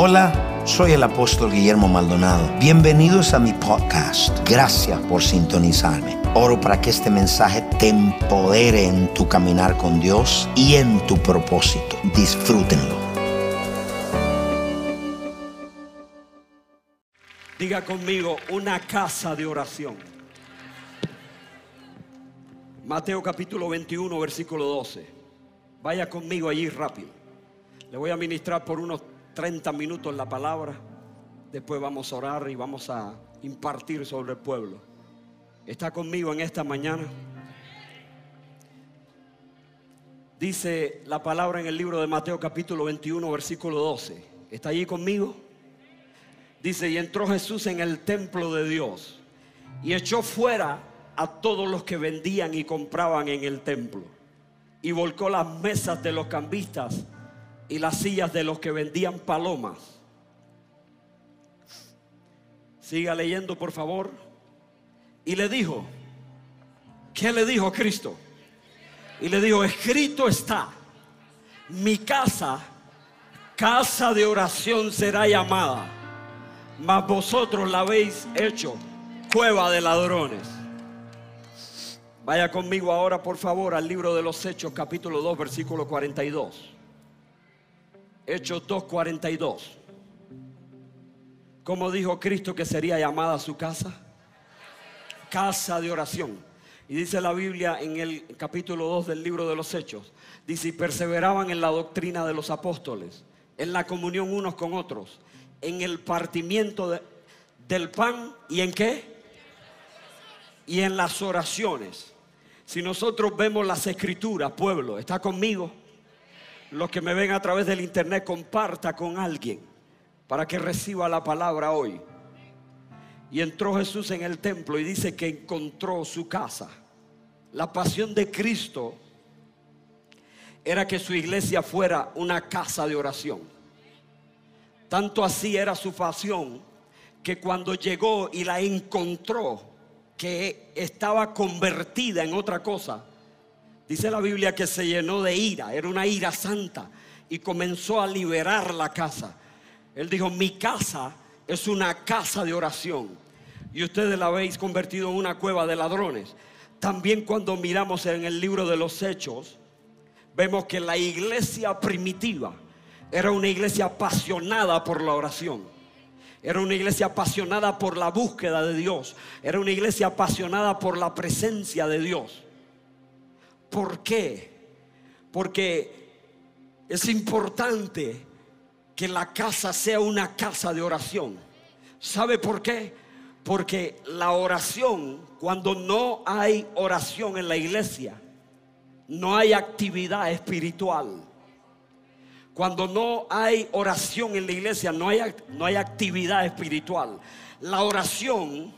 Hola, soy el apóstol Guillermo Maldonado. Bienvenidos a mi podcast. Gracias por sintonizarme. Oro para que este mensaje te empodere en tu caminar con Dios y en tu propósito. Disfrútenlo. Diga conmigo, una casa de oración. Mateo capítulo 21, versículo 12. Vaya conmigo allí rápido. Le voy a ministrar por unos 30 minutos la palabra. Después vamos a orar y vamos a impartir sobre el pueblo. ¿Está conmigo en esta mañana? Dice la palabra en el libro de Mateo capítulo 21, versículo 12. ¿Está allí conmigo? Dice, y entró Jesús en el templo de Dios y echó fuera a todos los que vendían y compraban en el templo y volcó las mesas de los cambistas y las sillas de los que vendían palomas. Siga leyendo, por favor. Y le dijo, ¿qué le dijo Cristo? Y le dijo, escrito está, mi casa, casa de oración será llamada, mas vosotros la habéis hecho cueva de ladrones. Vaya conmigo ahora, por favor, al libro de los Hechos, capítulo 2, versículo 42. Hechos 2.42. ¿Cómo dijo Cristo que sería llamada su casa? Casa de oración. Y dice la Biblia en el capítulo 2 del libro de los Hechos. Dice, y perseveraban en la doctrina de los apóstoles, en la comunión unos con otros, en el partimiento del pan y en qué? Y en las oraciones. Si nosotros vemos las escrituras, pueblo, ¿está conmigo? Los que me ven a través del internet, comparta con alguien para que reciba la palabra hoy. Y entró Jesús en el templo y dice que encontró su casa. La pasión de Cristo era que su iglesia fuera una casa de oración. Tanto así era su pasión que cuando llegó y la encontró, que estaba convertida en otra cosa, Dice la Biblia que se llenó de ira, era una ira santa y comenzó a liberar la casa. Él dijo, mi casa es una casa de oración y ustedes la habéis convertido en una cueva de ladrones. También cuando miramos en el libro de los hechos, vemos que la iglesia primitiva era una iglesia apasionada por la oración. Era una iglesia apasionada por la búsqueda de Dios. Era una iglesia apasionada por la presencia de Dios. ¿Por qué? Porque es importante que la casa sea una casa de oración. ¿Sabe por qué? Porque la oración, cuando no hay oración en la iglesia, no hay actividad espiritual. Cuando no hay oración en la iglesia, no hay, no hay actividad espiritual. La oración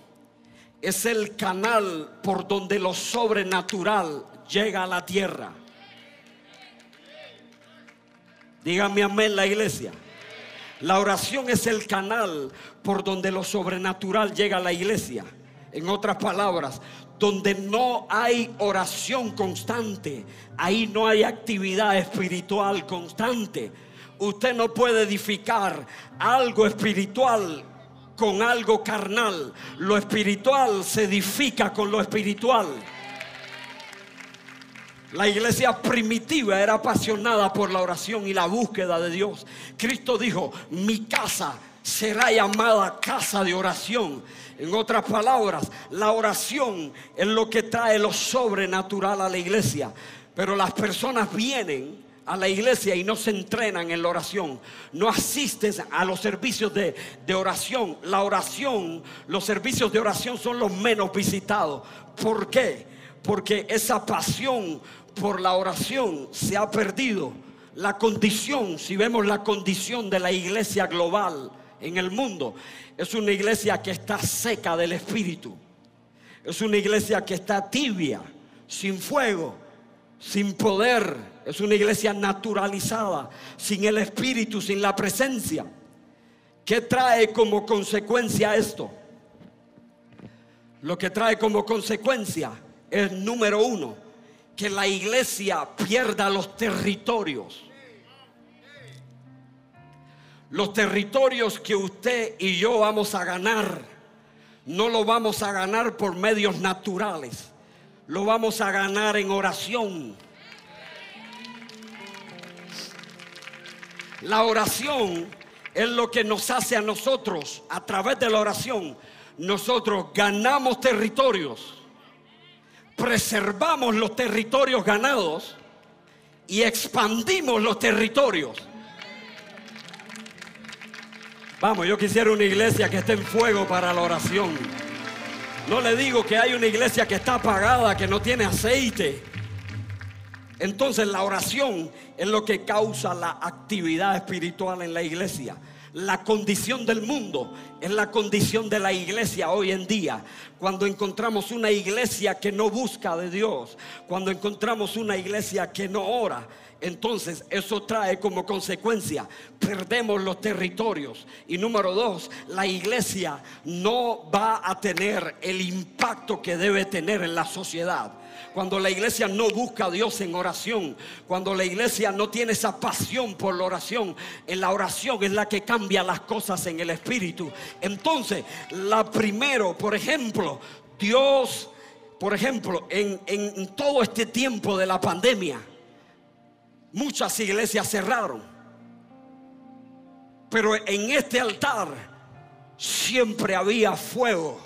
es el canal por donde lo sobrenatural llega a la tierra. Dígame amén la iglesia. La oración es el canal por donde lo sobrenatural llega a la iglesia. En otras palabras, donde no hay oración constante, ahí no hay actividad espiritual constante. Usted no puede edificar algo espiritual con algo carnal. Lo espiritual se edifica con lo espiritual. La iglesia primitiva era apasionada por la oración y la búsqueda de Dios. Cristo dijo, mi casa será llamada casa de oración. En otras palabras, la oración es lo que trae lo sobrenatural a la iglesia. Pero las personas vienen a la iglesia y no se entrenan en la oración, no asisten a los servicios de, de, oración. La oración, los servicios de oración son los menos visitados. ¿Por qué? Porque esa pasión por la oración se ha perdido. La condición, si vemos la condición de la iglesia global en el mundo, es una iglesia que está seca del espíritu. Es una iglesia que está tibia, sin fuego, sin poder. Es una iglesia naturalizada, sin el espíritu, sin la presencia. ¿Qué trae como consecuencia esto? Lo que trae como consecuencia es número uno, que la iglesia pierda los territorios. Los territorios que usted y yo vamos a ganar, no lo vamos a ganar por medios naturales, lo vamos a ganar en oración. La oración es lo que nos hace a nosotros, a través de la oración, nosotros ganamos territorios, preservamos los territorios ganados y expandimos los territorios. Vamos, yo quisiera una iglesia que esté en fuego para la oración. No le digo que hay una iglesia que está apagada, que no tiene aceite. Entonces la oración es lo que causa la actividad espiritual en la iglesia. La condición del mundo es la condición de la iglesia hoy en día. Cuando encontramos una iglesia que no busca de Dios, cuando encontramos una iglesia que no ora, entonces eso trae como consecuencia, perdemos los territorios. Y número dos, la iglesia no va a tener el impacto que debe tener en la sociedad. Cuando la iglesia no busca a Dios en oración, cuando la iglesia no tiene esa pasión por la oración, en la oración es la que cambia las cosas en el espíritu. Entonces, la primero, por ejemplo, Dios, por ejemplo, en, en todo este tiempo de la pandemia, muchas iglesias cerraron. Pero en este altar siempre había fuego,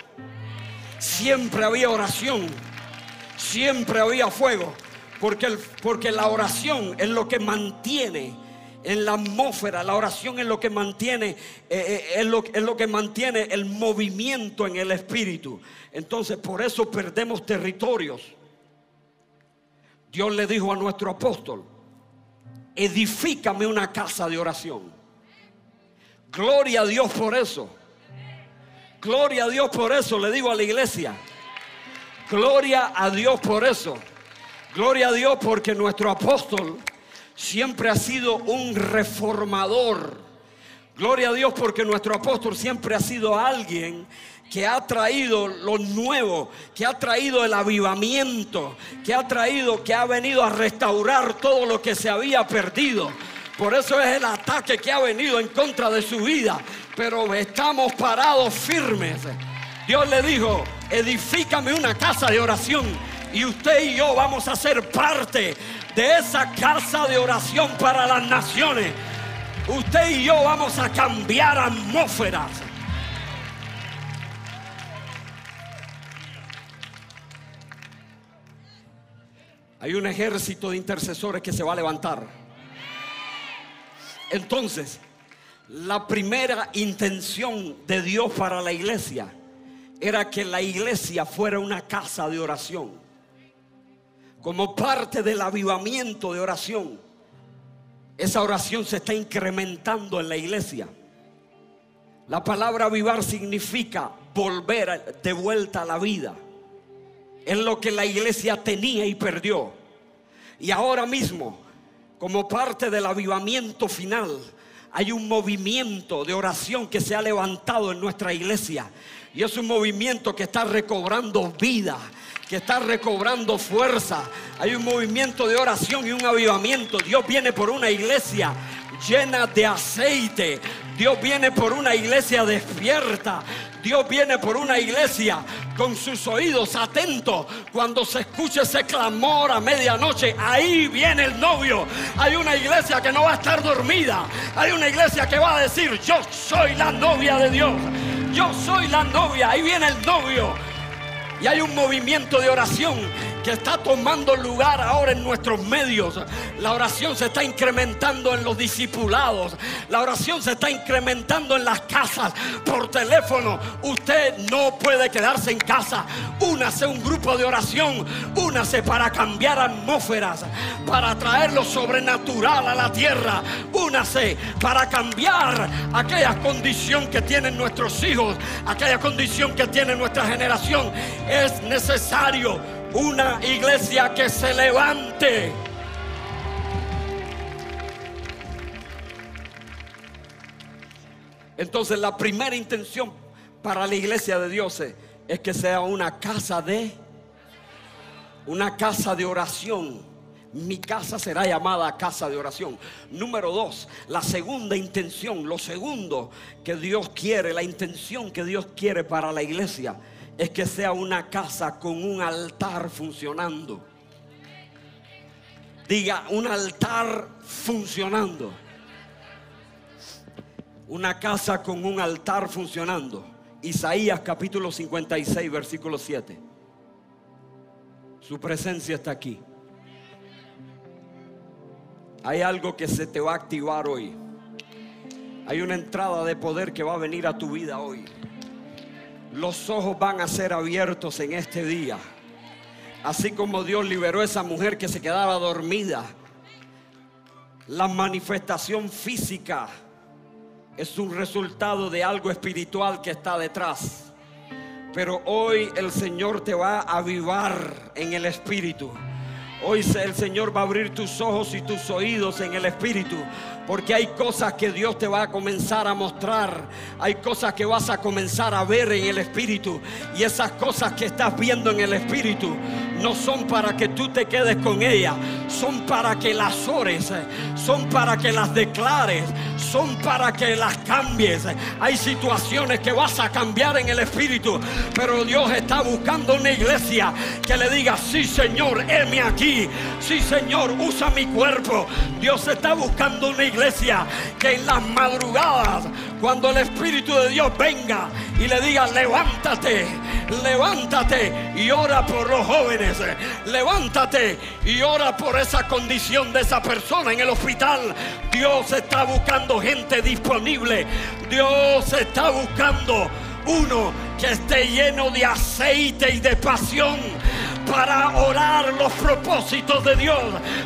siempre había oración siempre había fuego, porque, porque la oración es lo que mantiene en la atmósfera, la oración es lo que mantiene, eh, eh, es, lo, es lo que mantiene el movimiento en el espíritu. Entonces, por eso perdemos territorios. Dios le dijo a nuestro apóstol, edifícame una casa de oración. Gloria a Dios por eso. Gloria a Dios por eso, le digo a la iglesia. Gloria a Dios por eso. Gloria a Dios porque nuestro apóstol siempre ha sido un reformador. Gloria a Dios porque nuestro apóstol siempre ha sido alguien que ha traído lo nuevo, que ha traído el avivamiento, que ha traído, que ha venido a restaurar todo lo que se había perdido. Por eso es el ataque que ha venido en contra de su vida. Pero estamos parados firmes. Dios le dijo, edifícame una casa de oración y usted y yo vamos a ser parte de esa casa de oración para las naciones. Usted y yo vamos a cambiar atmósferas. Hay un ejército de intercesores que se va a levantar. Entonces, la primera intención de Dios para la iglesia era que la iglesia fuera una casa de oración. Como parte del avivamiento de oración, esa oración se está incrementando en la iglesia. La palabra avivar significa volver de vuelta a la vida. Es lo que la iglesia tenía y perdió. Y ahora mismo, como parte del avivamiento final, hay un movimiento de oración que se ha levantado en nuestra iglesia. Y es un movimiento que está recobrando vida, que está recobrando fuerza. Hay un movimiento de oración y un avivamiento. Dios viene por una iglesia llena de aceite. Dios viene por una iglesia despierta. Dios viene por una iglesia con sus oídos atentos. Cuando se escuche ese clamor a medianoche, ahí viene el novio. Hay una iglesia que no va a estar dormida. Hay una iglesia que va a decir, yo soy la novia de Dios yo soy la novia, ahí viene el novio. Y hay un movimiento de oración que está tomando lugar ahora en nuestros medios. La oración se está incrementando en los discipulados. La oración se está incrementando en las casas por teléfono. Usted no puede quedarse en casa. Únase un grupo de oración. Únase para cambiar atmósferas, para traer lo sobrenatural a la tierra. Únase para cambiar aquella condición que tienen nuestros hijos, aquella condición que tiene nuestra generación. Es necesario una iglesia que se levante. Entonces la primera intención para la iglesia de Dios es que sea una casa de una casa de oración. Mi casa será llamada casa de oración. Número dos, la segunda intención, lo segundo que Dios quiere, la intención que Dios quiere para la iglesia es que sea una casa con un altar funcionando. Diga, un altar funcionando. Una casa con un altar funcionando. Isaías capítulo 56, versículo 7. Su presencia está aquí. Hay algo que se te va a activar hoy. Hay una entrada de poder que va a venir a tu vida hoy. Los ojos van a ser abiertos en este día. Así como Dios liberó a esa mujer que se quedaba dormida. La manifestación física es un resultado de algo espiritual que está detrás. Pero hoy el Señor te va a avivar en el espíritu. Hoy el Señor va a abrir tus ojos y tus oídos en el Espíritu. Porque hay cosas que Dios te va a comenzar a mostrar. Hay cosas que vas a comenzar a ver en el Espíritu. Y esas cosas que estás viendo en el Espíritu no son para que tú te quedes con ellas. Son para que las ores. Son para que las declares. Son para que las cambies. Hay situaciones que vas a cambiar en el Espíritu. Pero Dios está buscando una iglesia que le diga, sí Señor, heme aquí Sí, Señor, usa mi cuerpo. Dios está buscando una iglesia que en las madrugadas, cuando el Espíritu de Dios venga y le diga, levántate, levántate y ora por los jóvenes. Levántate y ora por esa condición de esa persona en el hospital. Dios está buscando gente disponible. Dios está buscando uno que esté lleno de aceite y de pasión para orar los propósitos de Dios.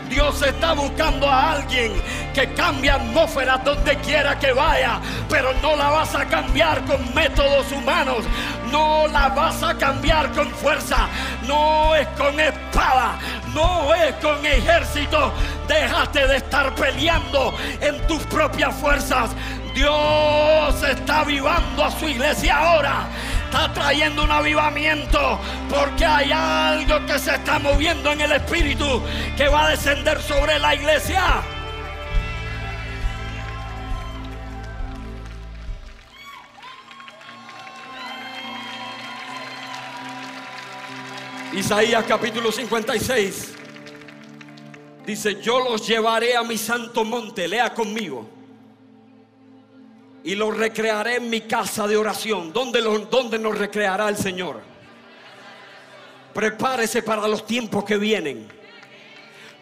Dios está buscando a alguien que cambie atmósfera donde quiera que vaya, pero no la vas a cambiar con métodos humanos, no la vas a cambiar con fuerza, no es con espada, no es con ejército. Déjate de estar peleando en tus propias fuerzas. Dios está avivando a su iglesia ahora está trayendo un avivamiento porque hay algo que se está moviendo en el Espíritu que va a descender sobre la iglesia. Isaías capítulo 56 dice, yo los llevaré a mi santo monte, lea conmigo y lo recrearé en mi casa de oración. ¿Dónde, nos recreará el Señor? Prepárese para los tiempos que vienen.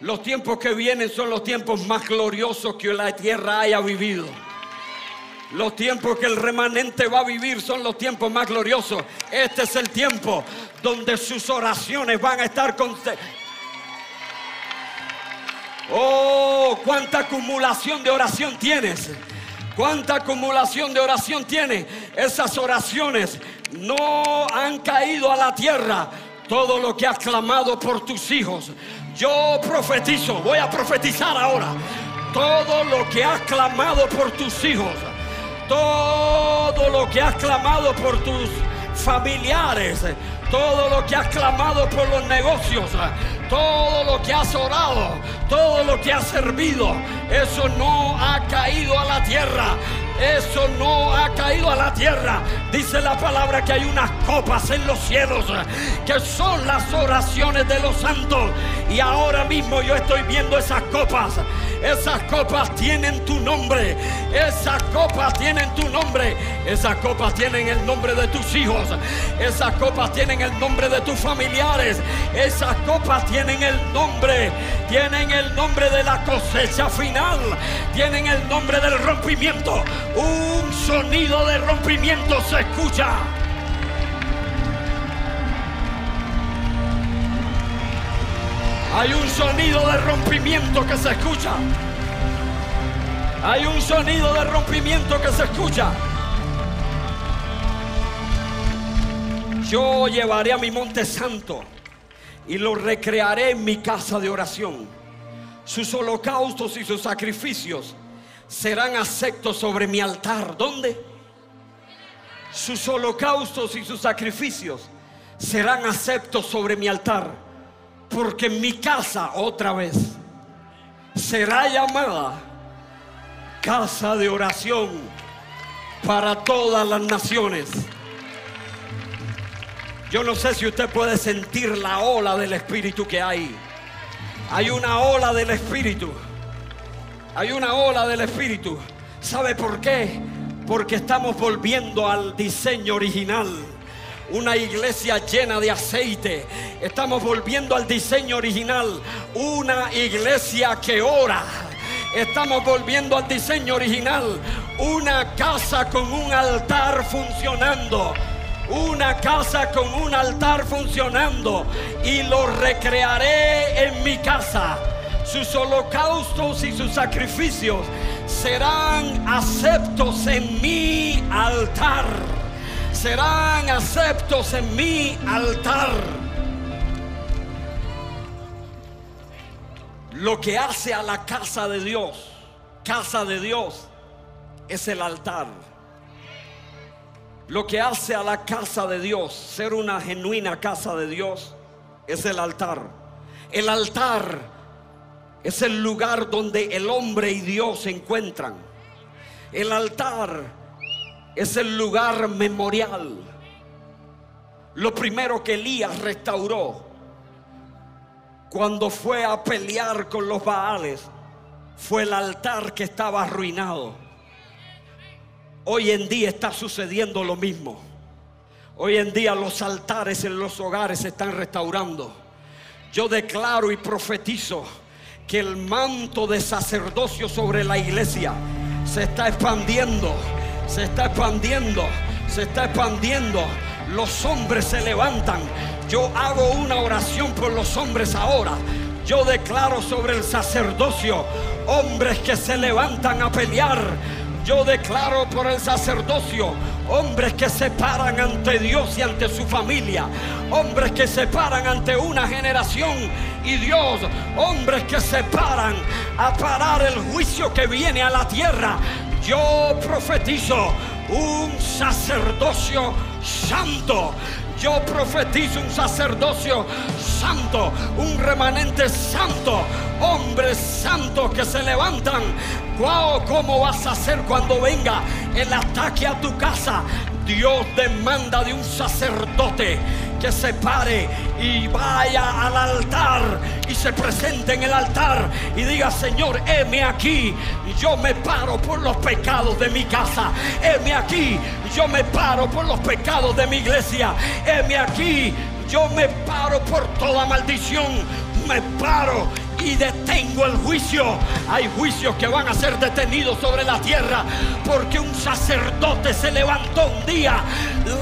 Los tiempos que vienen son los tiempos más gloriosos que la tierra haya vivido. Los tiempos que el remanente va a vivir son los tiempos más gloriosos. Este es el tiempo donde sus oraciones van a estar con... Oh, cuánta acumulación de oración tienes. ¿Cuánta acumulación de oración tiene? Esas oraciones no han caído a la tierra. Todo lo que has clamado por tus hijos. Yo profetizo, voy a profetizar ahora. Todo lo que has clamado por tus hijos. Todo lo que has clamado por tus familiares. Todo lo que has clamado por los negocios todo lo que has orado, todo lo que has servido, eso no ha caído a la tierra. Eso no ha caído a la tierra. Dice la palabra que hay unas copas en los cielos que son las oraciones de los santos. Y ahora mismo yo estoy viendo esas copas. Esas copas tienen tu nombre. Esas copas tienen tu nombre. Esas copas tienen el nombre de tus hijos. Esas copas tienen el nombre de tus familiares. Esas copas tienen el nombre. Tienen el nombre de la cosecha final. Tienen el nombre del rompimiento. Un sonido de rompimiento se escucha. Hay un sonido de rompimiento que se escucha. Hay un sonido de rompimiento que se escucha. Yo llevaré a mi monte santo y lo recrearé en mi casa de oración. Sus holocaustos y sus sacrificios serán aceptos sobre mi altar. ¿Dónde? Sus holocaustos y sus sacrificios serán aceptos sobre mi altar. Porque mi casa, otra vez, será llamada casa de oración para todas las naciones. Yo no sé si usted puede sentir la ola del Espíritu que hay. Hay una ola del Espíritu. Hay una ola del Espíritu. ¿Sabe por qué? Porque estamos volviendo al diseño original. Una iglesia llena de aceite. Estamos volviendo al diseño original. Una iglesia que ora. Estamos volviendo al diseño original. Una casa con un altar funcionando. Una casa con un altar funcionando. Y lo recrearé en mi casa. Sus holocaustos y sus sacrificios serán aceptos en mi altar. Serán aceptos en mi altar. Lo que hace a la casa de Dios, casa de Dios, es el altar. Lo que hace a la casa de Dios ser una genuina casa de Dios es el altar. El altar es el lugar donde el hombre y Dios se encuentran. El altar es el lugar memorial. Lo primero que Elías restauró cuando fue a pelear con los Baales fue el altar que estaba arruinado. Hoy en día está sucediendo lo mismo. Hoy en día los altares en los hogares se están restaurando. Yo declaro y profetizo que el manto de sacerdocio sobre la iglesia se está expandiendo, se está expandiendo, se está expandiendo. Los hombres se levantan. Yo hago una oración por los hombres ahora. Yo declaro sobre el sacerdocio hombres que se levantan a pelear. Yo declaro por el sacerdocio hombres que se paran ante Dios y ante su familia, hombres que se paran ante una generación y Dios, hombres que se paran a parar el juicio que viene a la tierra. Yo profetizo un sacerdocio santo. Yo profetizo un sacerdocio santo, un remanente santo, hombres santos que se levantan. Wow, ¿cómo vas a hacer cuando venga el ataque a tu casa? Dios demanda de un sacerdote que se pare y vaya al altar y se presente en el altar y diga, Señor, heme aquí, yo me paro por los pecados de mi casa, heme aquí, yo me paro por los pecados de mi iglesia, heme aquí, yo me paro por toda maldición, me paro y detengo el juicio. Hay juicios que van a ser detenidos sobre la tierra porque un sacerdote se levantó un día.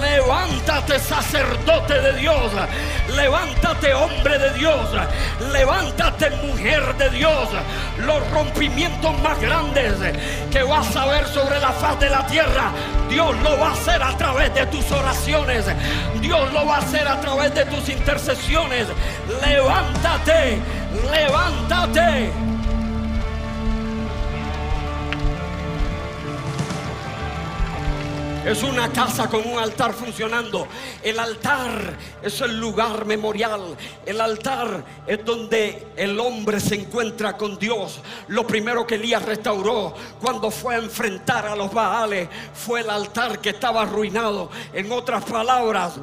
Levántate sacerdote de Dios. Levántate hombre de Dios. Levántate mujer de Dios. Los rompimientos más grandes que vas a ver sobre la faz de la tierra, Dios lo va a hacer a través de tus oraciones. Dios lo va a hacer a través de tus intercesiones. Levántate levántate. Es una casa con un altar funcionando. El altar es el lugar memorial. El altar es donde el hombre se encuentra con Dios. Lo primero que Elías restauró cuando fue a enfrentar a los Baales fue el altar que estaba arruinado. En otras palabras,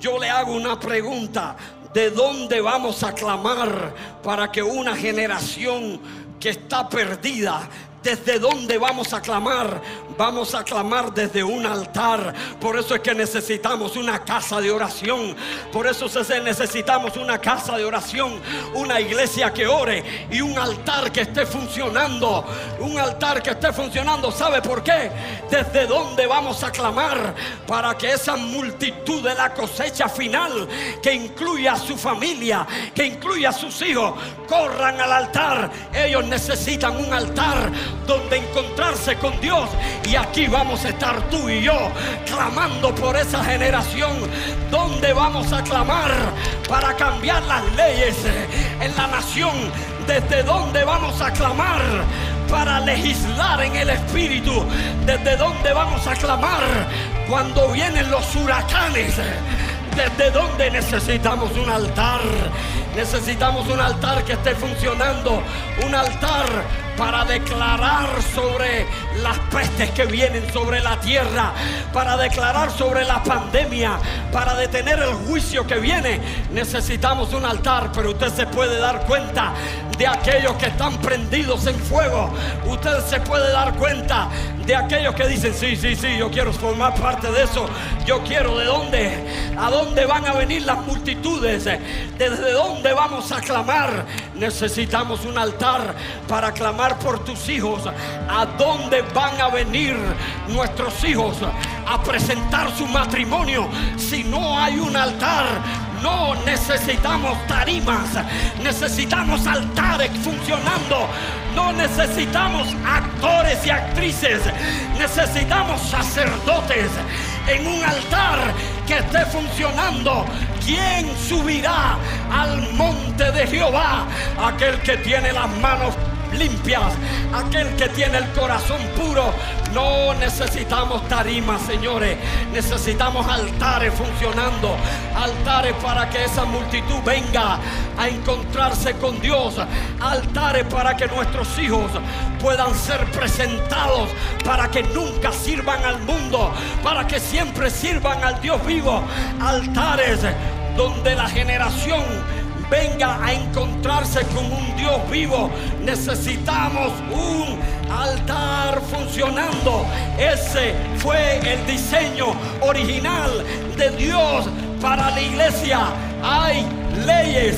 yo le hago una pregunta. ¿De dónde vamos a clamar para que una generación que está perdida ¿Desde dónde vamos a clamar? Vamos a clamar desde un altar. Por eso es que necesitamos una casa de oración. Por eso es que necesitamos una casa de oración. Una iglesia que ore y un altar que esté funcionando. Un altar que esté funcionando. ¿Sabe por qué? ¿Desde dónde vamos a clamar? Para que esa multitud de la cosecha final, que incluye a su familia, que incluya a sus hijos, corran al altar. Ellos necesitan un altar donde encontrarse con Dios. Y aquí vamos a estar tú y yo clamando por esa generación. Donde vamos a clamar para cambiar las leyes en la nación. Desde donde vamos a clamar para legislar en el Espíritu. Desde donde vamos a clamar cuando vienen los huracanes. Desde donde necesitamos un altar Necesitamos un altar que esté funcionando. Un altar para declarar sobre las pestes que vienen sobre la tierra, para declarar sobre la pandemia, para detener el juicio que viene. Necesitamos un altar, pero usted se puede dar cuenta de aquellos que están prendidos en fuego. Usted se puede dar cuenta de aquellos que dicen, sí, sí, sí, yo quiero formar parte de eso. Yo quiero de dónde, a dónde van a venir las multitudes, desde dónde vamos a clamar. Necesitamos un altar para clamar por tus hijos. ¿A dónde van a venir nuestros hijos a presentar su matrimonio si no hay un altar? No necesitamos tarimas, necesitamos altares funcionando. No necesitamos actores y actrices, necesitamos sacerdotes en un altar que esté funcionando. ¿Quién subirá al monte de Jehová? Aquel que tiene las manos limpias, aquel que tiene el corazón puro. No necesitamos tarimas, señores. Necesitamos altares funcionando. Altares para que esa multitud venga a encontrarse con Dios. Altares para que nuestros hijos puedan ser presentados. Para que nunca sirvan al mundo. Para que siempre sirvan al Dios vivo. Altares donde la generación venga a encontrarse con un Dios vivo. Necesitamos un altar funcionando. Ese fue el diseño original de Dios para la iglesia. Hay leyes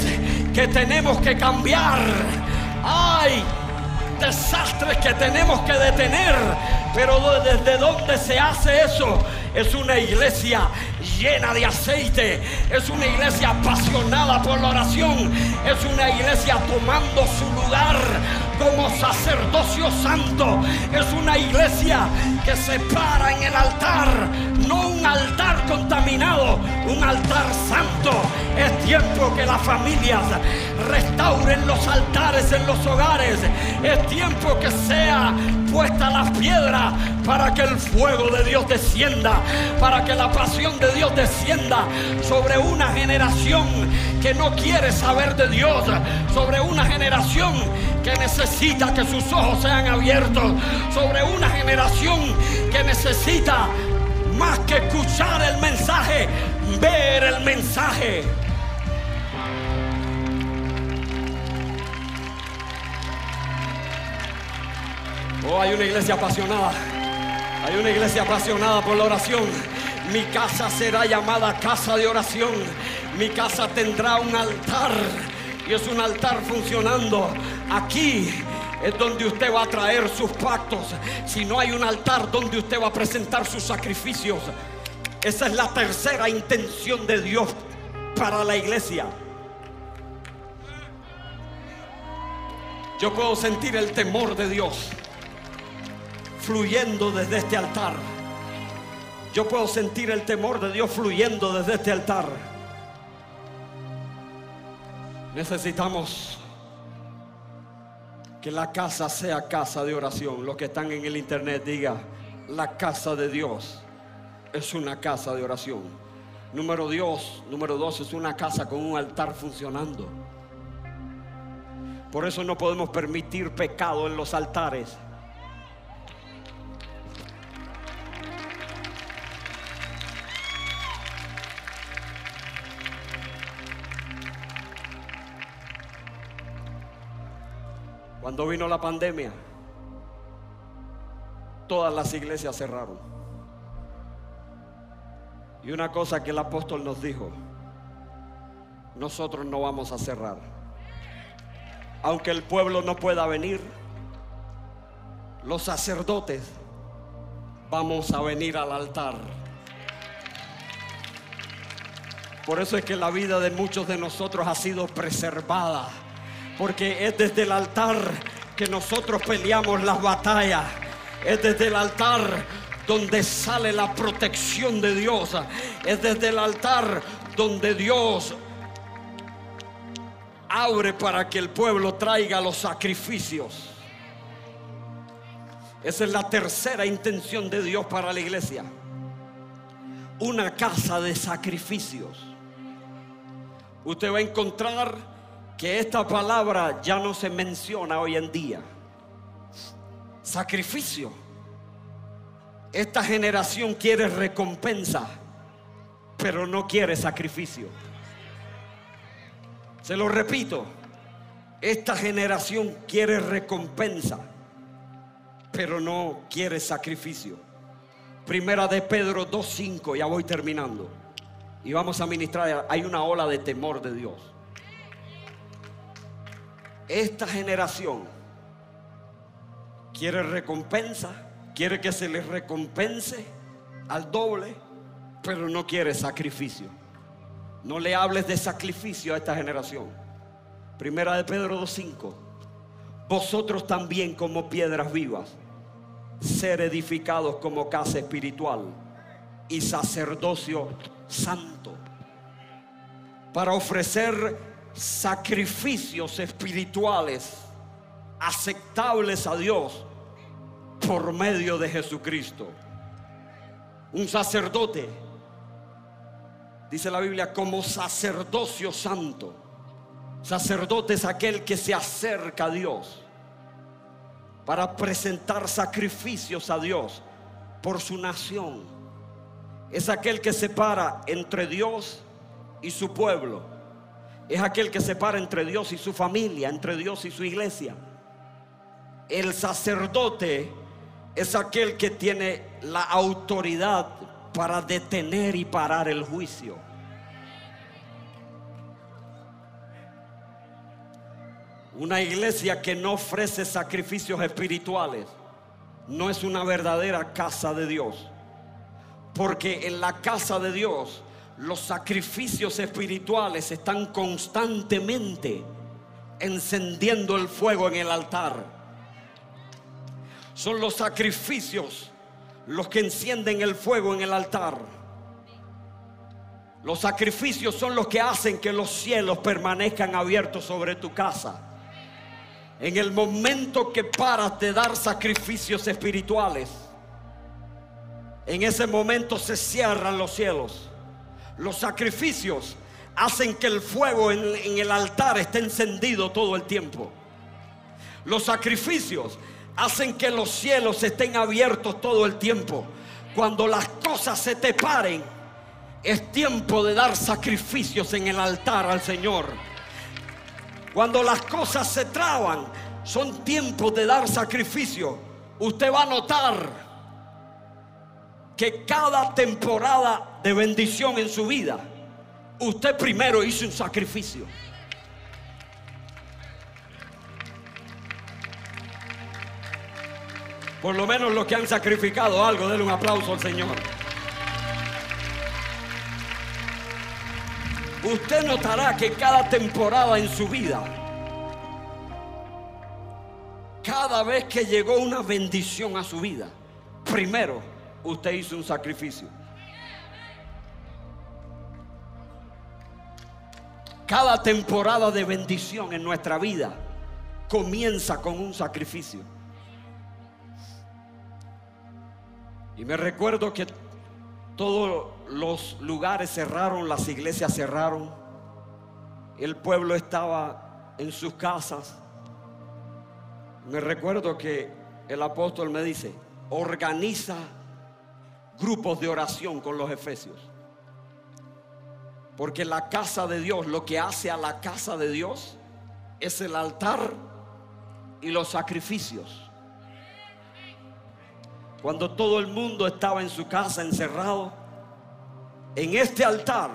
que tenemos que cambiar. Hay desastres que tenemos que detener. Pero desde donde se hace eso es una iglesia llena de aceite. Es una iglesia apasionada por la oración. Es una iglesia tomando su como sacerdocio santo. Es una iglesia que se para en el altar. No un altar contaminado, un altar santo. Es tiempo que las familias restauren los altares en los hogares. Es tiempo que sea puesta las piedras para que el fuego de Dios descienda, para que la pasión de Dios descienda sobre una generación que no quiere saber de Dios, sobre una generación que necesita que sus ojos sean abiertos, sobre una generación que necesita más que escuchar el mensaje, ver el mensaje. Oh, hay una iglesia apasionada. Hay una iglesia apasionada por la oración. Mi casa será llamada casa de oración. Mi casa tendrá un altar. Y es un altar funcionando. Aquí es donde usted va a traer sus pactos. Si no hay un altar donde usted va a presentar sus sacrificios. Esa es la tercera intención de Dios para la iglesia. Yo puedo sentir el temor de Dios fluyendo desde este altar. Yo puedo sentir el temor de Dios fluyendo desde este altar. Necesitamos que la casa sea casa de oración. Los que están en el internet diga, la casa de Dios es una casa de oración. Número Dios, número dos es una casa con un altar funcionando. Por eso no podemos permitir pecado en los altares. Cuando vino la pandemia, todas las iglesias cerraron. Y una cosa que el apóstol nos dijo, nosotros no vamos a cerrar. Aunque el pueblo no pueda venir, los sacerdotes vamos a venir al altar. Por eso es que la vida de muchos de nosotros ha sido preservada porque es desde el altar que nosotros peleamos las batallas. Es desde el altar donde sale la protección de Dios. Es desde el altar donde Dios abre para que el pueblo traiga los sacrificios. Esa es la tercera intención de Dios para la iglesia. Una casa de sacrificios. Usted va a encontrar que esta palabra ya no se menciona hoy en día. Sacrificio. Esta generación quiere recompensa, pero no quiere sacrificio. Se lo repito, esta generación quiere recompensa, pero no quiere sacrificio. Primera de Pedro 2.5, ya voy terminando. Y vamos a ministrar, hay una ola de temor de Dios. Esta generación quiere recompensa, quiere que se les recompense al doble, pero no quiere sacrificio. No le hables de sacrificio a esta generación. Primera de Pedro 2.5. Vosotros también como piedras vivas, ser edificados como casa espiritual y sacerdocio santo, para ofrecer sacrificios espirituales aceptables a Dios por medio de Jesucristo. Un sacerdote, dice la Biblia, como sacerdocio santo. Sacerdote es aquel que se acerca a Dios para presentar sacrificios a Dios por su nación. Es aquel que separa entre Dios y su pueblo. Es aquel que separa entre Dios y su familia, entre Dios y su iglesia. El sacerdote es aquel que tiene la autoridad para detener y parar el juicio. Una iglesia que no ofrece sacrificios espirituales no es una verdadera casa de Dios. Porque en la casa de Dios los sacrificios espirituales están constantemente encendiendo el fuego en el altar. Son los sacrificios los que encienden el fuego en el altar. Los sacrificios son los que hacen que los cielos permanezcan abiertos sobre tu casa. En el momento que paras de dar sacrificios espirituales, en ese momento se cierran los cielos. Los sacrificios hacen que el fuego en, el altar esté encendido todo el tiempo. Los sacrificios hacen que los cielos estén abiertos todo el tiempo. Cuando las cosas se te paren, es tiempo de dar sacrificios en el altar al Señor. Cuando las cosas se traban, son tiempos de dar sacrificio. Usted va a notar que cada temporada de bendición en su vida, usted primero hizo un sacrificio. Por lo menos los que han sacrificado algo, denle un aplauso al Señor. Usted notará que cada temporada en su vida, cada vez que llegó una bendición a su vida, primero usted hizo un sacrificio. Cada temporada de bendición en nuestra vida comienza con un sacrificio. Y me recuerdo que todos los lugares cerraron, las iglesias cerraron, el pueblo estaba en sus casas. Me recuerdo que el apóstol me dice, organiza grupos de oración con los efesios. Porque la casa de Dios, lo que hace a la casa de Dios es el altar y los sacrificios. Cuando todo el mundo estaba en su casa encerrado, en este altar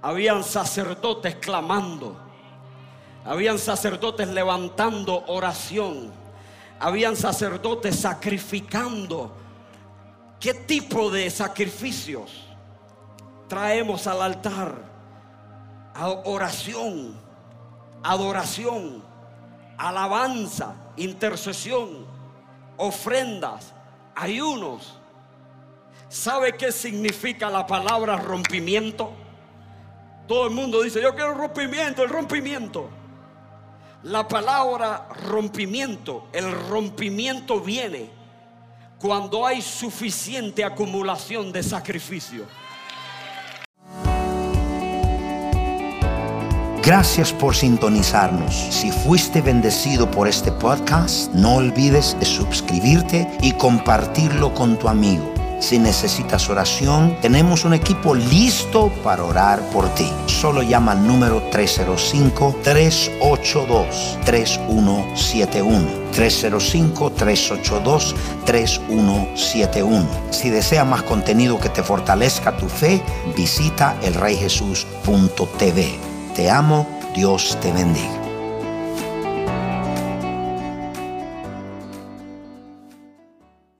habían sacerdotes clamando, habían sacerdotes levantando oración, habían sacerdotes sacrificando. ¿Qué tipo de sacrificios traemos al altar? Oración, adoración, alabanza, intercesión ofrendas, ayunos. ¿Sabe qué significa la palabra rompimiento? Todo el mundo dice, yo quiero rompimiento, el rompimiento. La palabra rompimiento, el rompimiento viene cuando hay suficiente acumulación de sacrificio. Gracias por sintonizarnos. Si fuiste bendecido por este podcast, no olvides de suscribirte y compartirlo con tu amigo. Si necesitas oración, tenemos un equipo listo para orar por ti. Solo llama al número 305-382-3171. 305-382-3171. Si desea más contenido que te fortalezca tu fe, visita elreyjesus.tv. Te amo, Dios te bendiga.